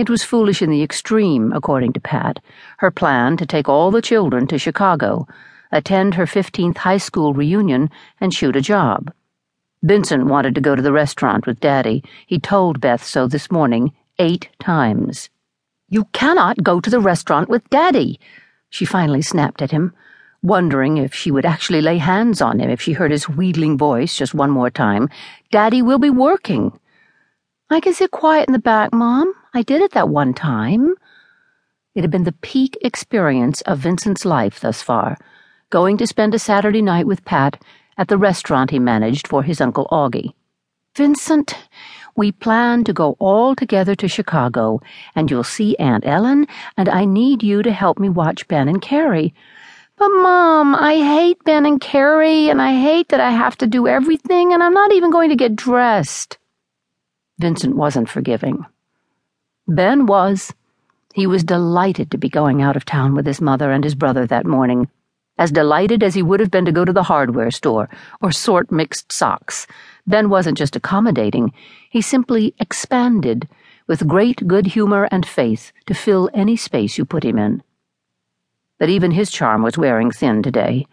It was foolish in the extreme, according to Pat, her plan to take all the children to Chicago, attend her 15th high school reunion, and shoot a job. Vincent wanted to go to the restaurant with Daddy. He told Beth so this morning eight times. You cannot go to the restaurant with Daddy, she finally snapped at him, wondering if she would actually lay hands on him if she heard his wheedling voice just one more time. Daddy will be working. I can sit quiet in the back, Mom. I did it that one time. It had been the peak experience of Vincent's life thus far, going to spend a Saturday night with Pat at the restaurant he managed for his Uncle Augie. Vincent, we plan to go all together to Chicago, and you'll see Aunt Ellen, and I need you to help me watch Ben and Kerry. But, Mom, I hate Ben and Kerry, and I hate that I have to do everything, and I'm not even going to get dressed. Vincent wasn't forgiving. Ben was. He was delighted to be going out of town with his mother and his brother that morning. As delighted as he would have been to go to the hardware store or sort mixed socks. Ben wasn't just accommodating, he simply expanded with great good humor and faith to fill any space you put him in. But even his charm was wearing thin today.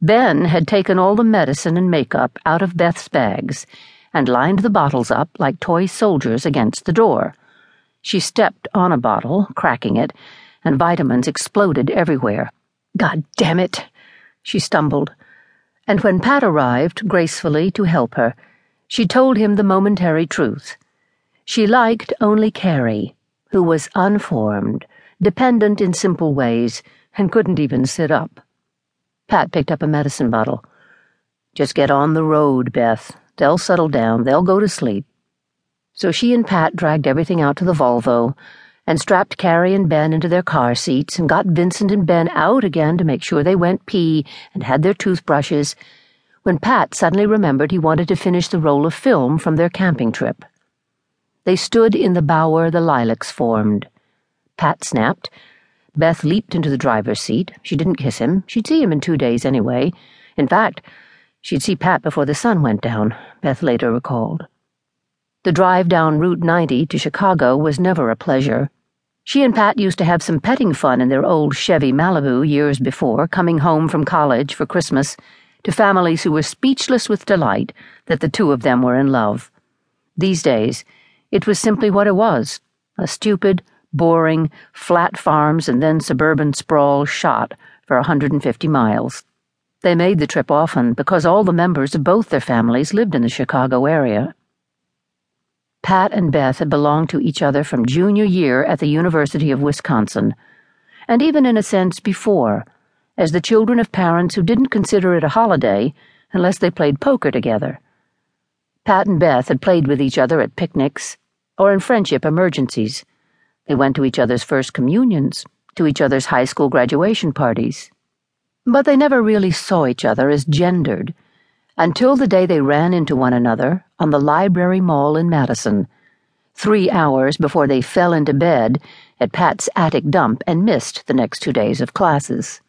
Ben had taken all the medicine and makeup out of Beth's bags and lined the bottles up like toy soldiers against the door. She stepped on a bottle, cracking it, and vitamins exploded everywhere. God damn it! She stumbled. And when Pat arrived, gracefully, to help her, she told him the momentary truth. She liked only Kerry, who was unformed, dependent in simple ways, and couldn't even sit up. Pat picked up a medicine bottle. Just get on the road, Beth. They'll settle down. They'll go to sleep. So she and Pat dragged everything out to the Volvo and strapped Kerry and Ben into their car seats and got Vincent and Ben out again to make sure they went pee and had their toothbrushes when Pat suddenly remembered he wanted to finish the roll of film from their camping trip. They stood in the bower the lilacs formed. Pat snapped. Beth leaped into the driver's seat. She didn't kiss him. She'd see him in two days anyway. In fact, she'd see Pat before the sun went down, Beth later recalled. The drive down Route 90 to Chicago was never a pleasure. She and Pat used to have some petting fun in their old Chevy Malibu years before, coming home from college for Christmas to families who were speechless with delight that the two of them were in love. These days, it was simply what it was a stupid, boring, flat farms and then suburban sprawl shot for a 150 miles. They made the trip often because all the members of both their families lived in the Chicago area. Pat and Beth had belonged to each other from junior year at the University of Wisconsin, and even in a sense before, as the children of parents who didn't consider it a holiday unless they played poker together. Pat and Beth had played with each other at picnics or in friendship emergencies. They went to each other's first communions, to each other's high school graduation parties. But they never really saw each other as gendered until the day they ran into one another on the Library Mall in Madison, three hours before they fell into bed at Pat's attic dump and missed the next two days of classes.